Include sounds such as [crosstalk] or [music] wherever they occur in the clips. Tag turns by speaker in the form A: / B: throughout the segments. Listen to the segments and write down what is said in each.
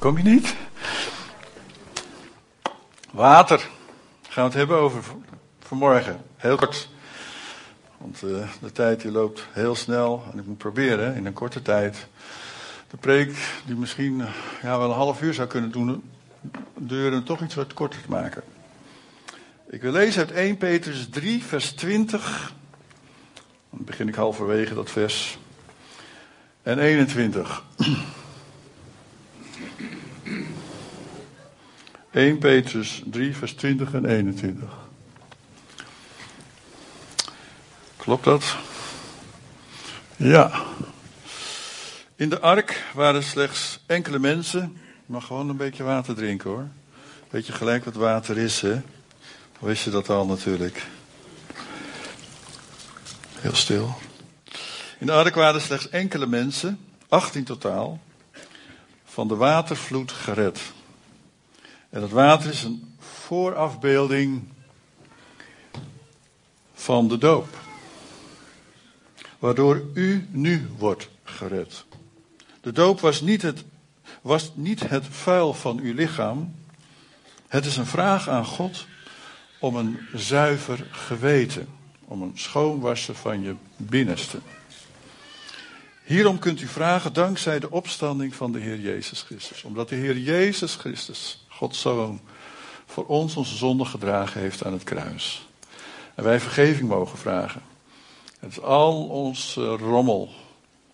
A: Kom je niet? Water. Gaan we het hebben over vanmorgen. Heel kort. Want uh, de tijd die loopt heel snel. En ik moet proberen in een korte tijd de preek, die misschien ja, wel een half uur zou kunnen doen, deuren toch iets wat korter te maken. Ik wil lezen uit 1 Petrus 3, vers 20. Dan begin ik halverwege dat vers. En 21. [clears throat] 1 Petrus 3, vers 20 en 21. Klopt dat? Ja. In de ark waren slechts enkele mensen. Je mag gewoon een beetje water drinken hoor. Weet je gelijk wat water is, hè? Wist je dat al natuurlijk? Heel stil. In de ark waren slechts enkele mensen, 18 totaal, van de watervloed gered. En dat water is een voorafbeelding van de doop. Waardoor u nu wordt gered. De doop was niet het, was niet het vuil van uw lichaam. Het is een vraag aan God om een zuiver geweten. Om een schoonwassen van je binnenste. Hierom kunt u vragen dankzij de opstanding van de Heer Jezus Christus. Omdat de Heer Jezus Christus, Gods Zoon, voor ons onze zonde gedragen heeft aan het kruis. En wij vergeving mogen vragen. Het al ons rommel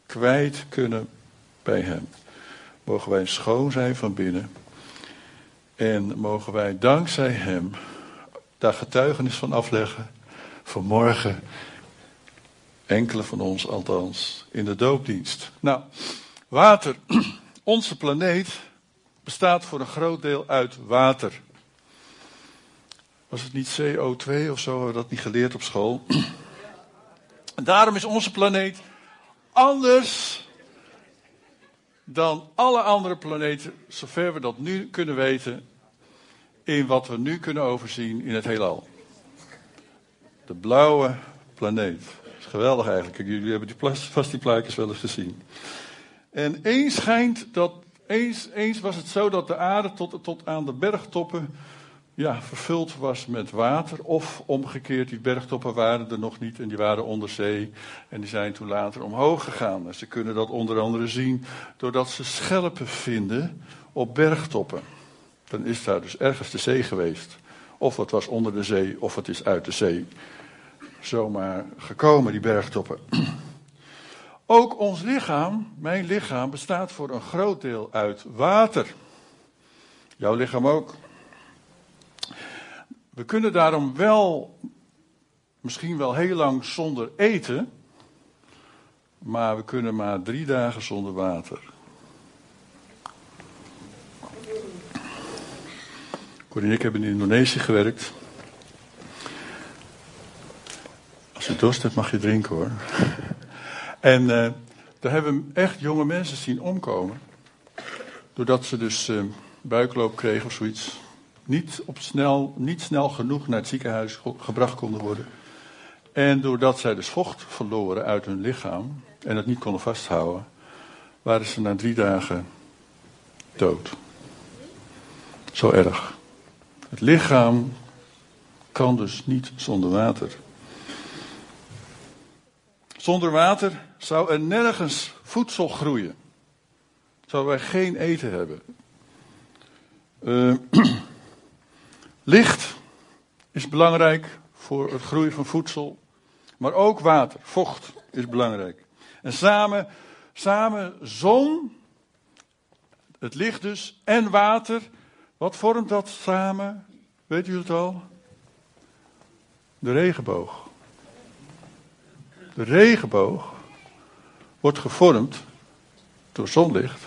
A: kwijt kunnen bij Hem. Mogen wij schoon zijn van binnen. En mogen wij dankzij Hem daar getuigenis van afleggen. Vanmorgen, enkele van ons althans, in de doopdienst. Nou, water. [clears throat] Onze planeet bestaat voor een groot deel uit water. Was het niet CO2 of zo? Hebben we dat niet geleerd op school? En [clears throat] daarom is onze planeet anders dan alle andere planeten, zover we dat nu kunnen weten, in wat we nu kunnen overzien in het heelal. De blauwe planeet. Is geweldig eigenlijk. Jullie hebben die vast die plaatjes wel eens gezien. En eens schijnt dat, eens, eens was het zo dat de aarde tot, tot aan de bergtoppen ja, vervuld was met water. Of omgekeerd, die bergtoppen waren er nog niet en die waren onder zee. En die zijn toen later omhoog gegaan. Ze kunnen dat onder andere zien doordat ze schelpen vinden op bergtoppen. Dan is daar dus ergens de zee geweest. Of het was onder de zee, of het is uit de zee zomaar gekomen, die bergtoppen. Ook ons lichaam, mijn lichaam, bestaat voor een groot deel uit water. Jouw lichaam ook. We kunnen daarom wel, misschien wel heel lang zonder eten, maar we kunnen maar drie dagen zonder water. Corrie en ik hebben in Indonesië gewerkt. Als je dorst hebt, mag je drinken hoor. En uh, daar hebben we echt jonge mensen zien omkomen. Doordat ze dus uh, buikloop kregen of zoiets niet, op snel, niet snel genoeg naar het ziekenhuis gebracht konden worden. En doordat zij dus vocht verloren uit hun lichaam en het niet konden vasthouden, waren ze na drie dagen dood. Zo erg. Het lichaam kan dus niet zonder water. Zonder water zou er nergens voedsel groeien. Zouden wij geen eten hebben. Uh, [clears throat] Licht is belangrijk voor het groeien van voedsel, maar ook water, vocht is belangrijk. En samen, samen zon, het licht dus, en water, wat vormt dat samen? Weet u het al? De regenboog. De regenboog wordt gevormd door zonlicht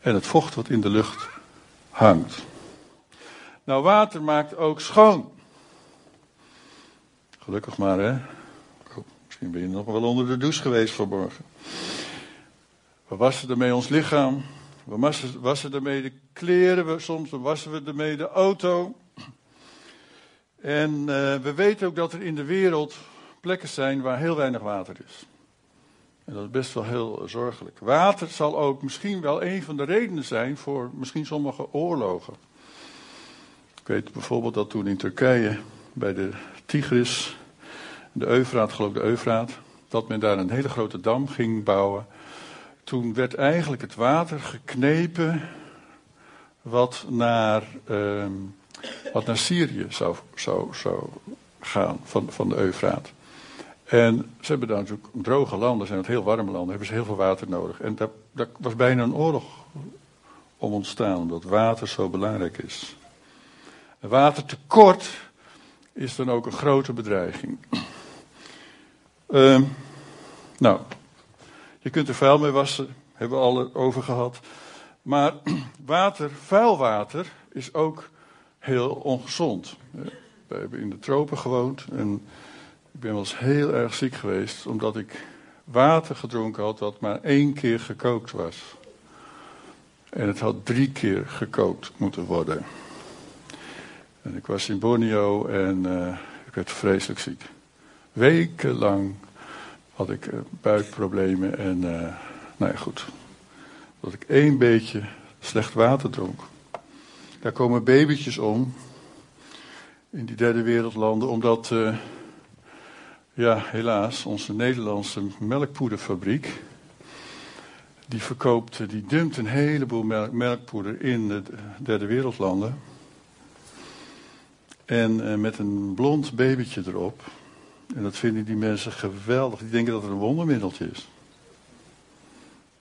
A: en het vocht wat in de lucht hangt. Nou, water maakt ook schoon. Gelukkig maar, hè? Oh, misschien ben je nog wel onder de douche geweest vanmorgen. We wassen ermee ons lichaam. We wassen, wassen ermee de kleren. We, soms wassen we ermee de auto. En uh, we weten ook dat er in de wereld plekken zijn waar heel weinig water is. En dat is best wel heel zorgelijk. Water zal ook misschien wel een van de redenen zijn voor misschien sommige oorlogen. Ik weet bijvoorbeeld dat toen in Turkije bij de Tigris, de Eufraat, geloof ik de Eufraat, dat men daar een hele grote dam ging bouwen. Toen werd eigenlijk het water geknepen wat naar, uh, wat naar Syrië zou, zou, zou gaan van, van de Eufraat. En ze hebben daar natuurlijk droge landen, zijn het heel warme landen, hebben ze heel veel water nodig. En daar, was bijna een oorlog om ontstaan, omdat water zo belangrijk is. Watertekort is dan ook een grote bedreiging. Uh, nou, je kunt er vuil mee wassen, hebben we al over gehad. Maar [clears throat] water, vuil water, is ook heel ongezond. We hebben in de tropen gewoond en ik ben wel eens heel erg ziek geweest omdat ik water gedronken had dat maar één keer gekookt was. En het had drie keer gekookt moeten worden. En ik was in Borneo en uh, ik werd vreselijk ziek. Wekenlang had ik uh, buikproblemen en, uh, nou ja, goed. Dat ik één beetje slecht water dronk. Daar komen babytjes om. In die derde wereldlanden, omdat ja, helaas, onze Nederlandse melkpoederfabriek. Die verkoopt, die dumpt een heleboel melkpoeder in de derde wereldlanden. En uh, met een blond babytje erop. En dat vinden die mensen geweldig. Die denken dat het een wondermiddeltje is.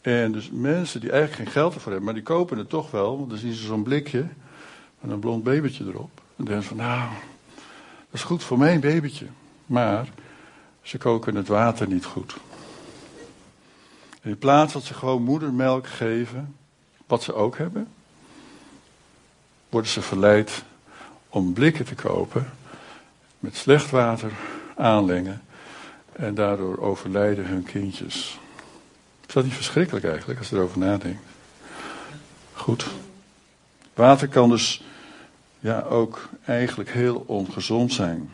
A: En dus mensen die eigenlijk geen geld ervoor hebben, maar die kopen het toch wel. Want dan zien ze zo'n blikje met een blond babytje erop. En denken van, nou, dat is goed voor mijn babytje. Maar ze koken het water niet goed. In plaats dat ze gewoon moedermelk geven, wat ze ook hebben, worden ze verleid om blikken te kopen met slecht water aanlengen en daardoor overlijden hun kindjes. Is dat niet verschrikkelijk eigenlijk als je erover nadenkt? Goed. Water kan dus ja, ook eigenlijk heel ongezond zijn.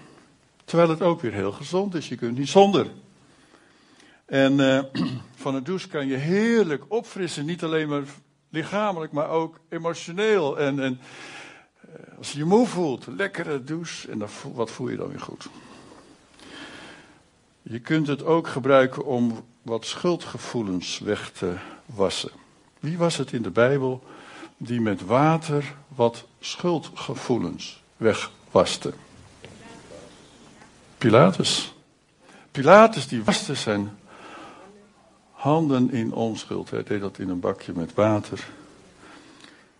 A: Terwijl het ook weer heel gezond is. Je kunt niet zonder. En uh, [clears throat] van het douche kan je heerlijk opfrissen. Niet alleen maar lichamelijk, maar ook emotioneel. En, en uh, als je je moe voelt, lekkere douche. En dan, wat voel je dan weer goed? Je kunt het ook gebruiken om wat schuldgevoelens weg te wassen. Wie was het in de Bijbel die met water wat schuldgevoelens wegwaste? Pilatus. Pilatus die waste zijn handen in onschuld. Hij deed dat in een bakje met water.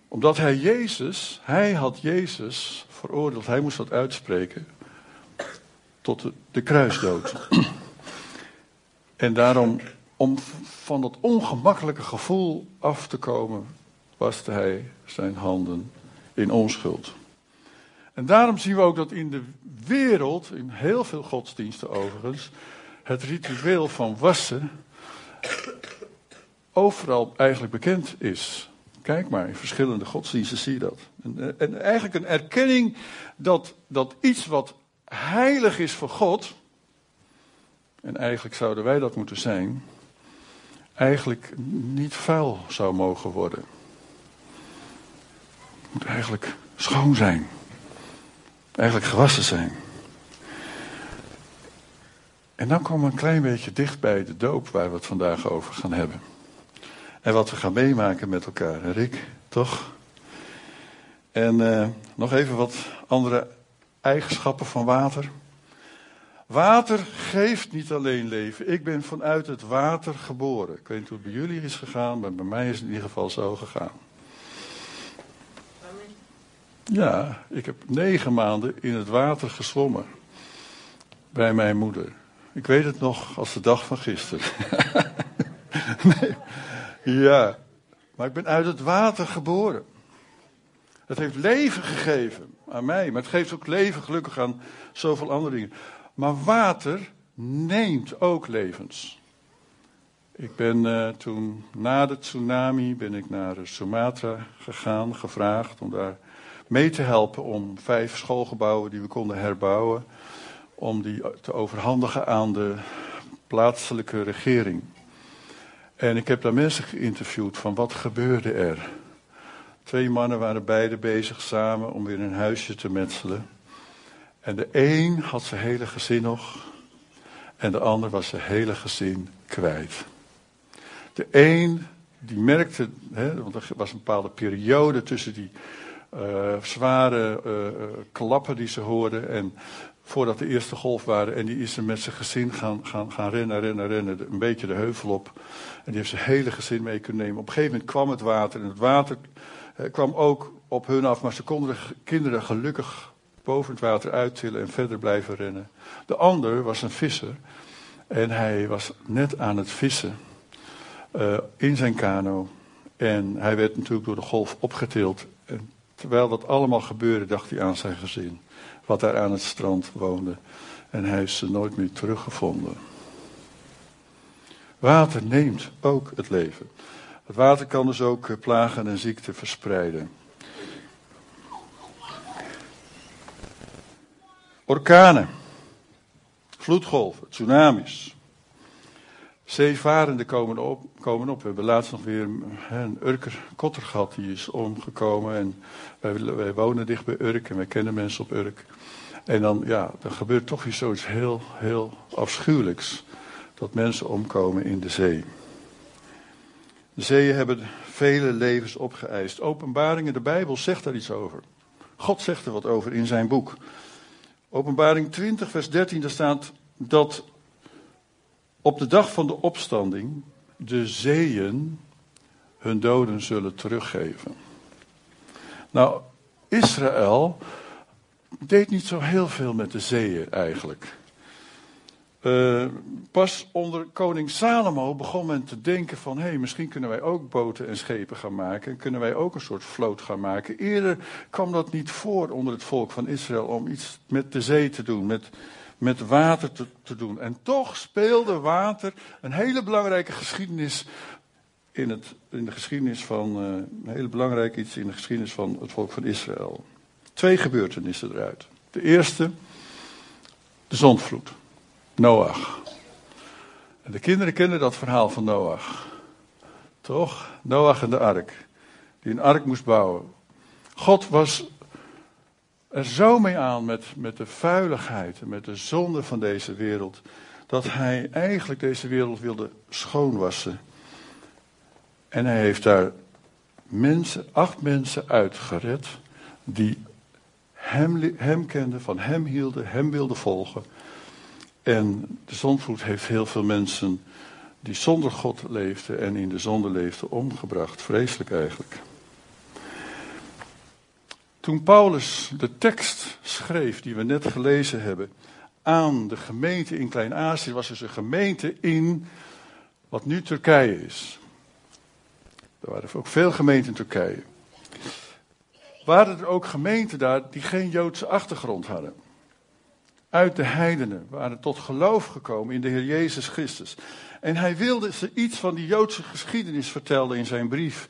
A: Omdat hij Jezus, hij had Jezus veroordeeld. Hij moest dat uitspreken tot de, de kruisdood. En daarom, om van dat ongemakkelijke gevoel af te komen, waste hij zijn handen in onschuld. En daarom zien we ook dat in de wereld, in heel veel godsdiensten overigens, het ritueel van wassen overal eigenlijk bekend is. Kijk maar, in verschillende godsdiensten zie je dat. En, en eigenlijk een erkenning dat, dat iets wat heilig is voor God, en eigenlijk zouden wij dat moeten zijn, eigenlijk niet vuil zou mogen worden. Het moet eigenlijk schoon zijn eigenlijk gewassen zijn. En dan komen we een klein beetje dicht bij de doop waar we het vandaag over gaan hebben. En wat we gaan meemaken met elkaar, Rick, toch? En uh, nog even wat andere eigenschappen van water. Water geeft niet alleen leven. Ik ben vanuit het water geboren. Ik weet niet hoe het bij jullie is gegaan, maar bij mij is het in ieder geval zo gegaan. Ja, ik heb negen maanden in het water gezwommen. Bij mijn moeder. Ik weet het nog als de dag van gisteren. [laughs] Ja, maar ik ben uit het water geboren. Het heeft leven gegeven aan mij, maar het geeft ook leven gelukkig aan zoveel andere dingen. Maar water neemt ook levens. Ik ben uh, toen na de tsunami ben ik naar Sumatra gegaan, gevraagd om daar mee te helpen om vijf schoolgebouwen die we konden herbouwen, om die te overhandigen aan de plaatselijke regering. En ik heb daar mensen geïnterviewd van wat gebeurde er. Twee mannen waren beide bezig samen om weer een huisje te metselen. En de een had zijn hele gezin nog. En de ander was zijn hele gezin kwijt. De een die merkte, hè, want er was een bepaalde periode tussen die uh, zware uh, klappen die ze hoorden. En voordat de eerste golf waren. En die is er met zijn gezin gaan, gaan, gaan rennen, rennen, rennen. Een beetje de heuvel op. En die heeft zijn hele gezin mee kunnen nemen. Op een gegeven moment kwam het water. En het water kwam ook op hun af. Maar ze konden de kinderen gelukkig boven het water uittillen en verder blijven rennen. De ander was een visser. En hij was net aan het vissen. In zijn kano. En hij werd natuurlijk door de golf opgetild. Terwijl dat allemaal gebeurde, dacht hij aan zijn gezin. Wat daar aan het strand woonde. En hij heeft ze nooit meer teruggevonden. Water neemt ook het leven. Het water kan dus ook eh, plagen en ziekte verspreiden. Orkanen, vloedgolven, tsunamis. Zeevarenden komen op, komen op. We hebben laatst nog weer een Urker kotter gehad, die is omgekomen. En wij, wij wonen dicht bij Urk en wij kennen mensen op Urk. En dan, ja, dan gebeurt toch weer zoiets heel, heel afschuwelijks. Dat mensen omkomen in de zee. De zeeën hebben vele levens opgeëist. Openbaringen, de Bijbel zegt daar iets over. God zegt er wat over in zijn boek. Openbaring 20, vers 13, daar staat dat op de dag van de opstanding de zeeën hun doden zullen teruggeven. Nou, Israël deed niet zo heel veel met de zeeën eigenlijk. Uh, pas onder koning Salomo begon men te denken van... hé, hey, misschien kunnen wij ook boten en schepen gaan maken... en kunnen wij ook een soort vloot gaan maken. Eerder kwam dat niet voor onder het volk van Israël... om iets met de zee te doen, met, met water te, doen. En toch speelde water een hele belangrijke geschiedenis... in, het, in de geschiedenis van... Uh, een hele belangrijke iets in de geschiedenis van het volk van Israël. Twee gebeurtenissen eruit. De eerste, de zondvloed. Noach. En de kinderen kennen dat verhaal van Noach. Toch? Noach en de ark. Die een ark moest bouwen. God was er zo mee aan met, met de vuiligheid en met de zonde van deze wereld. Dat hij eigenlijk deze wereld wilde schoonwassen. En hij heeft daar mensen, acht mensen uitgered. Die hem, hem kenden, van hem hielden, hem wilden volgen. En de zondvloed heeft heel veel mensen die zonder God leefden en in de zonde leefden omgebracht. Vreselijk eigenlijk. Toen Paulus de tekst schreef die we net gelezen hebben aan de gemeente in Klein-Azië, was dus een gemeente in wat nu Turkije is. Er waren ook veel gemeenten in Turkije. Waren er ook gemeenten daar die geen Joodse achtergrond hadden? uit de heidenen waren tot geloof gekomen in de Heer Jezus Christus. En hij wilde ze iets van die Joodse geschiedenis vertellen in zijn brief.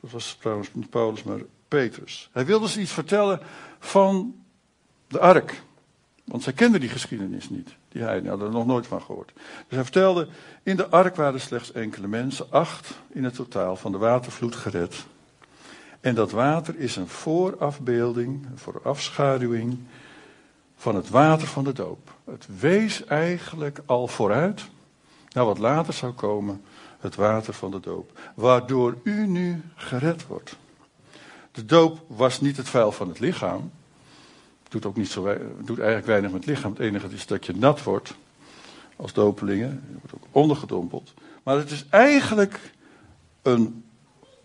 A: Dat was trouwens niet Paulus, maar Petrus. Hij wilde ze iets vertellen van de ark. Want zij kenden die geschiedenis niet. Die heidenen hadden er nog nooit van gehoord. Dus hij vertelde, in de ark waren slechts enkele mensen, acht in het totaal, van de watervloed gered. En dat water is een voorafbeelding, een voorafschaduwing van het water van de doop. Het wees eigenlijk al vooruit naar wat later zou komen, het water van de doop. Waardoor u nu gered wordt. De doop was niet het vuil van het lichaam. Doet, ook niet zo, doet eigenlijk weinig met het lichaam. Het enige is dat je nat wordt als dopelingen. Je wordt ook ondergedompeld. Maar het is eigenlijk een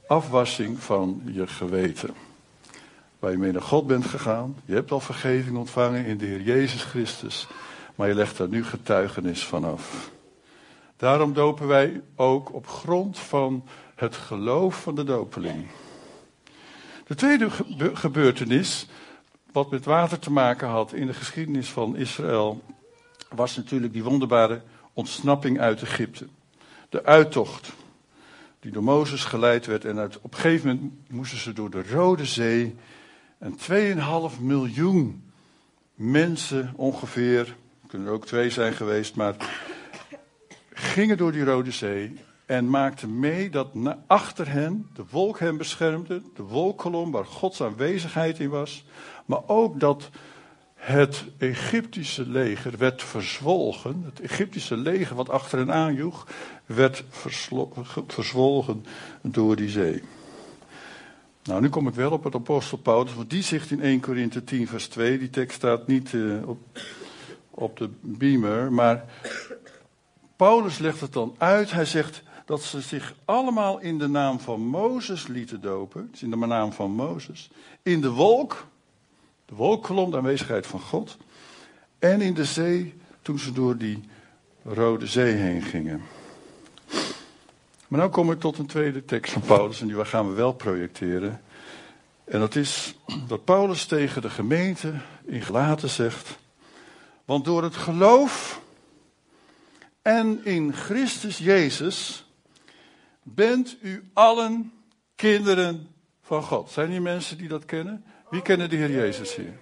A: afwassing van je geweten waar je mee naar God bent gegaan. Je hebt al vergeving ontvangen in de Heer Jezus Christus, maar je legt daar nu getuigenis van af. Daarom dopen wij ook op grond van het geloof van de dopeling. De tweede gebeurtenis, wat met water te maken had in de geschiedenis van Israël, was natuurlijk die wonderbare ontsnapping uit Egypte. De uittocht die door Mozes geleid werd en op een gegeven moment moesten ze door de Rode Zee en 2,5 miljoen mensen ongeveer, kunnen er ook twee zijn geweest, maar gingen door die Rode Zee En maakte mee dat achter hen de wolk hen beschermde, de wolkkolom waar Gods aanwezigheid in was. Maar ook dat het Egyptische leger werd verzwolgen. Het Egyptische leger wat achter hen aanjoeg, werd verzwolgen door die zee. Nou, nu kom ik wel op het apostel Paulus, want die zegt in 1 Korinthe 10 vers 2, die tekst staat niet uh, op, op de beamer, maar Paulus legt het dan uit. Hij zegt dat ze zich allemaal in de naam van Mozes lieten dopen, dus in de naam van Mozes, in de wolk, de wolkkolom, de aanwezigheid van God, en in de zee toen ze door die Rode Zee heen gingen. Maar nu kom ik tot een tweede tekst van Paulus en die gaan we wel projecteren. En dat is dat Paulus tegen de gemeente in Gelaten zegt: Want door het geloof en in Christus Jezus bent u allen kinderen van God. Zijn hier mensen die dat kennen? Wie kennen de Heer Jezus hier?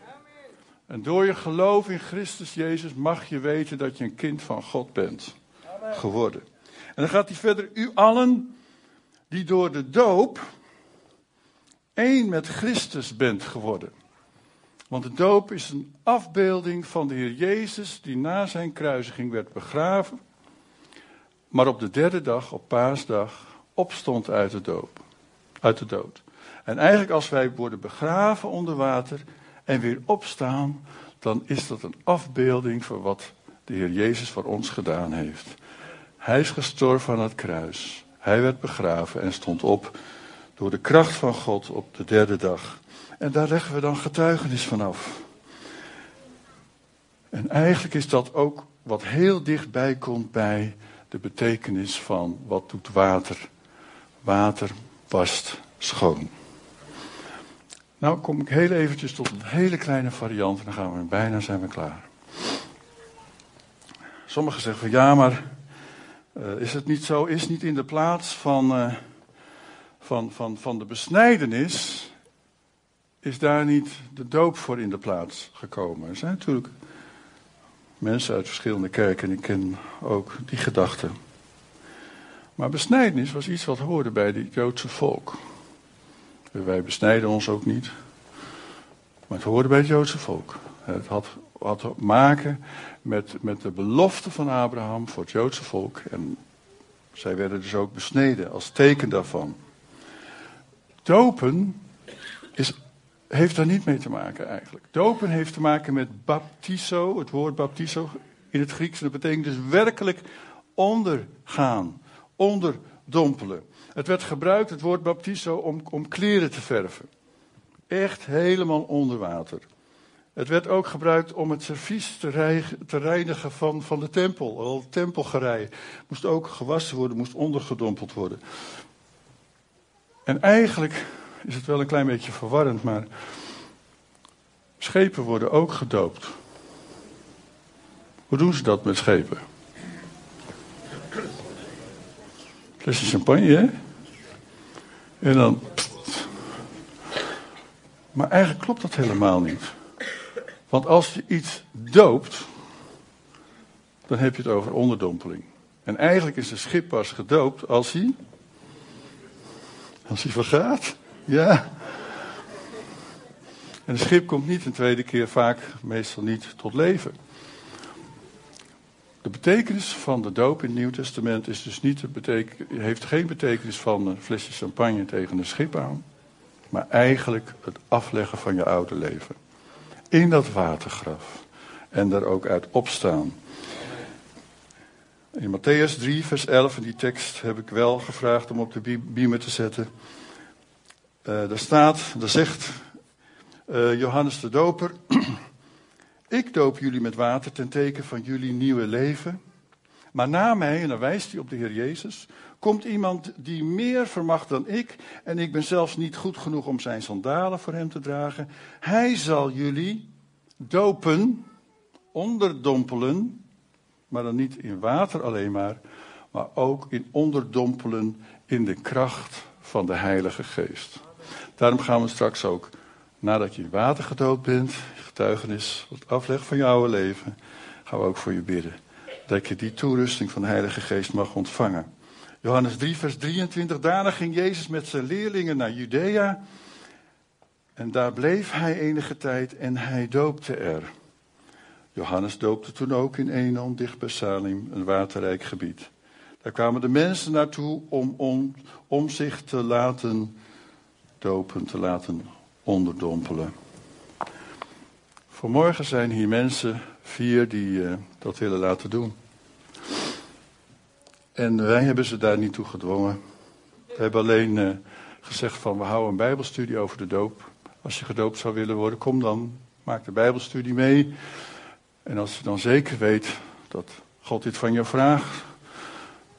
A: En door je geloof in Christus Jezus mag je weten dat je een kind van God bent geworden. En dan gaat hij verder. U allen die door de doop één met Christus bent geworden. Want de doop is een afbeelding van de Heer Jezus die na zijn kruisiging werd begraven, maar op de derde dag, op paasdag, opstond uit de, doop, uit de dood. En eigenlijk als wij worden begraven onder water en weer opstaan, dan is dat een afbeelding van wat de Heer Jezus voor ons gedaan heeft. Hij is gestorven aan het kruis. Hij werd begraven en stond op door de kracht van God op de derde dag. En daar leggen we dan getuigenis van af. En eigenlijk is dat ook wat heel dichtbij komt bij de betekenis van wat doet water. Water wast schoon. Nou kom ik heel eventjes tot een hele kleine variant en dan gaan we bijna zijn we klaar. Sommigen zeggen van ja, maar uh, is het niet zo? Is niet in de plaats van, uh, van, van, van de besnijdenis, is daar niet de doop voor in de plaats gekomen? Er zijn natuurlijk mensen uit verschillende kerken, en ik ken ook die gedachten. Maar besnijdenis was iets wat hoorde bij het Joodse volk. Wij besnijden ons ook niet, maar het hoorde bij het Joodse volk. Het had, had te maken met, met de belofte van Abraham voor het Joodse volk. En zij werden dus ook besneden als teken daarvan. Dopen is, heeft daar niet mee te maken eigenlijk. Dopen heeft te maken met baptizo, het woord baptizo in het Grieks. Dat betekent dus werkelijk ondergaan, onderdompelen. Het werd gebruikt, het woord baptizo, om, om kleren te verven. Echt helemaal onder water. Het werd ook gebruikt om het servies te reinigen van, van de tempel. Al tempelgerei moest ook gewassen worden, moest ondergedompeld worden. En eigenlijk is het wel een klein beetje verwarrend, maar schepen worden ook gedoopt. Hoe doen ze dat met schepen? Flesje champagne, hè? En dan. Maar eigenlijk klopt dat helemaal niet. Want als je iets doopt, dan heb je het over onderdompeling. En eigenlijk is een schip pas gedoopt als hij. Als hij vergaat. Ja. En een schip komt niet een tweede keer vaak, meestal niet, tot leven. De betekenis van de doop in het Nieuw Testament is dus niet heeft geen betekenis van een flesje champagne tegen een schip aan. Maar eigenlijk het afleggen van je oude leven in dat watergraf en daar ook uit opstaan. In Matthäus 3, vers 11, en die tekst heb ik wel gevraagd om op de beamer te zetten. Uh, daar staat, daar zegt uh, Johannes de Doper: [clears throat] Ik doop jullie met water ten teken van jullie nieuwe leven. Maar na mij, en dan wijst hij op de Heer Jezus, komt iemand die meer vermacht dan ik, en ik ben zelfs niet goed genoeg om zijn sandalen voor hem te dragen. Hij zal jullie dopen, onderdompelen, maar dan niet in water alleen maar, maar ook in onderdompelen in de kracht van de Heilige Geest. Daarom gaan we straks ook, nadat je in water gedoopt bent, getuigenis, het afleg van je oude leven, gaan we ook voor je bidden. Dat je die toerusting van de Heilige Geest mag ontvangen. Johannes 3, vers 23. Daarna ging Jezus met zijn leerlingen naar Judea. En daar bleef hij enige tijd en hij doopte er. Johannes doopte toen ook in Enon, dicht bij Salim, een waterrijk gebied. Daar kwamen de mensen naartoe om, om, om zich te laten dopen, te laten onderdompelen. Vanmorgen zijn hier mensen, vier, die uh, dat willen laten doen. En wij hebben ze daar niet toe gedwongen. We hebben alleen uh, gezegd van we houden een bijbelstudie over de doop. Als je gedoopt zou willen worden, kom dan, maak de bijbelstudie mee. En als je dan zeker weet dat God dit van je vraagt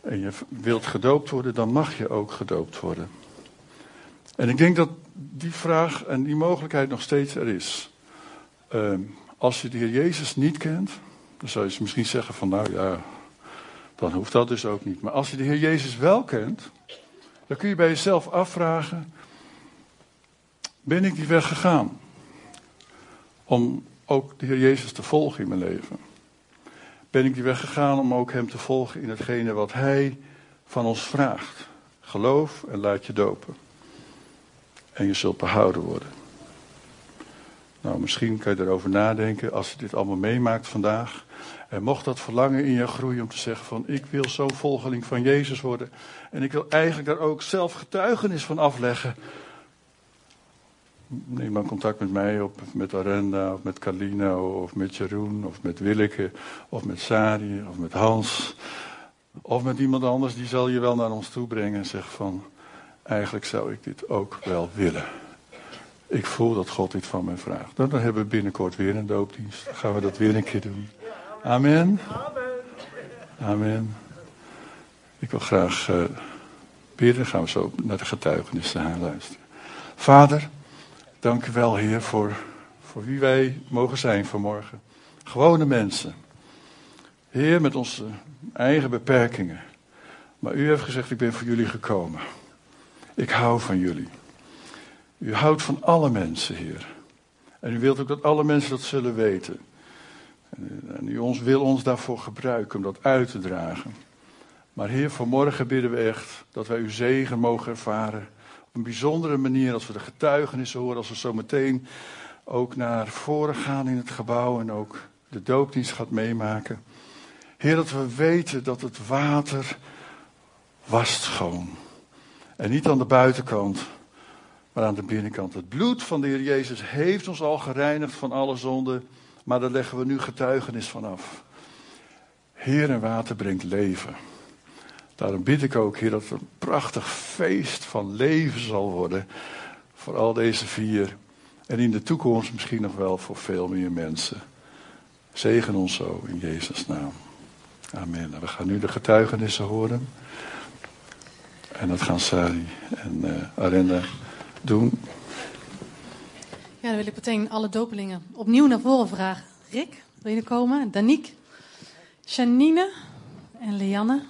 A: en je wilt gedoopt worden, dan mag je ook gedoopt worden. En ik denk dat die vraag en die mogelijkheid nog steeds er is. Uh, als je de Heer Jezus niet kent, dan zou je misschien zeggen van nou ja, dan hoeft dat dus ook niet. Maar als je de Heer Jezus wel kent, dan kun je bij jezelf afvragen, ben ik die weg gegaan? Om ook de Heer Jezus te volgen in mijn leven. Ben ik die weg gegaan om ook Hem te volgen in hetgene wat Hij van ons vraagt. Geloof en laat je dopen. En je zult behouden worden. Nou, misschien kan je erover nadenken als je dit allemaal meemaakt vandaag. En mocht dat verlangen in je groeien om te zeggen van ik wil zo'n volgeling van Jezus worden. En ik wil eigenlijk daar ook zelf getuigenis van afleggen. Neem dan contact met mij op, met Arenda, of met Carlino, of met Jeroen, of met Willeke, of met Sari, of met Hans. Of met iemand anders, die zal je wel naar ons toe brengen en zeggen van, eigenlijk zou ik dit ook wel willen. Ik voel dat God dit van mij vraagt. Dan hebben we binnenkort weer een doopdienst. Dan gaan we dat weer een keer doen. Amen. Amen. Ik wil graag uh, bidden. gaan we zo naar de getuigenissen gaan luisteren. Vader, dank u wel, Heer, voor, voor wie wij mogen zijn vanmorgen. Gewone mensen. Heer, met onze eigen beperkingen. Maar u heeft gezegd, ik ben voor jullie gekomen. Ik hou van jullie. U houdt van alle mensen, Heer. En u wilt ook dat alle mensen dat zullen weten. En u ons, wil ons daarvoor gebruiken om dat uit te dragen. Maar Heer, vanmorgen bidden we echt dat wij uw zegen mogen ervaren. Op een bijzondere manier als we de getuigenissen horen, als we zo meteen ook naar voren gaan in het gebouw en ook de doopdienst gaat meemaken. Heer, dat we weten dat het water wast schoon. En niet aan de buitenkant, maar aan de binnenkant. Het bloed van de Heer Jezus heeft ons al gereinigd van alle zonden. Maar daar leggen we nu getuigenis van af. Heer en water brengt leven. Daarom bid ik ook, Heer, dat het een prachtig feest van leven zal worden. Voor al deze vier. En in de toekomst misschien nog wel voor veel meer mensen. Zegen ons zo in Jezus' naam. Amen. We gaan nu de getuigenissen horen. En dat gaan Sari en uh, Arenda doen.
B: Ja, dan wil ik meteen alle dopelingen opnieuw naar voren vragen. Rick, wil je komen? Danique, Janine en Lianne.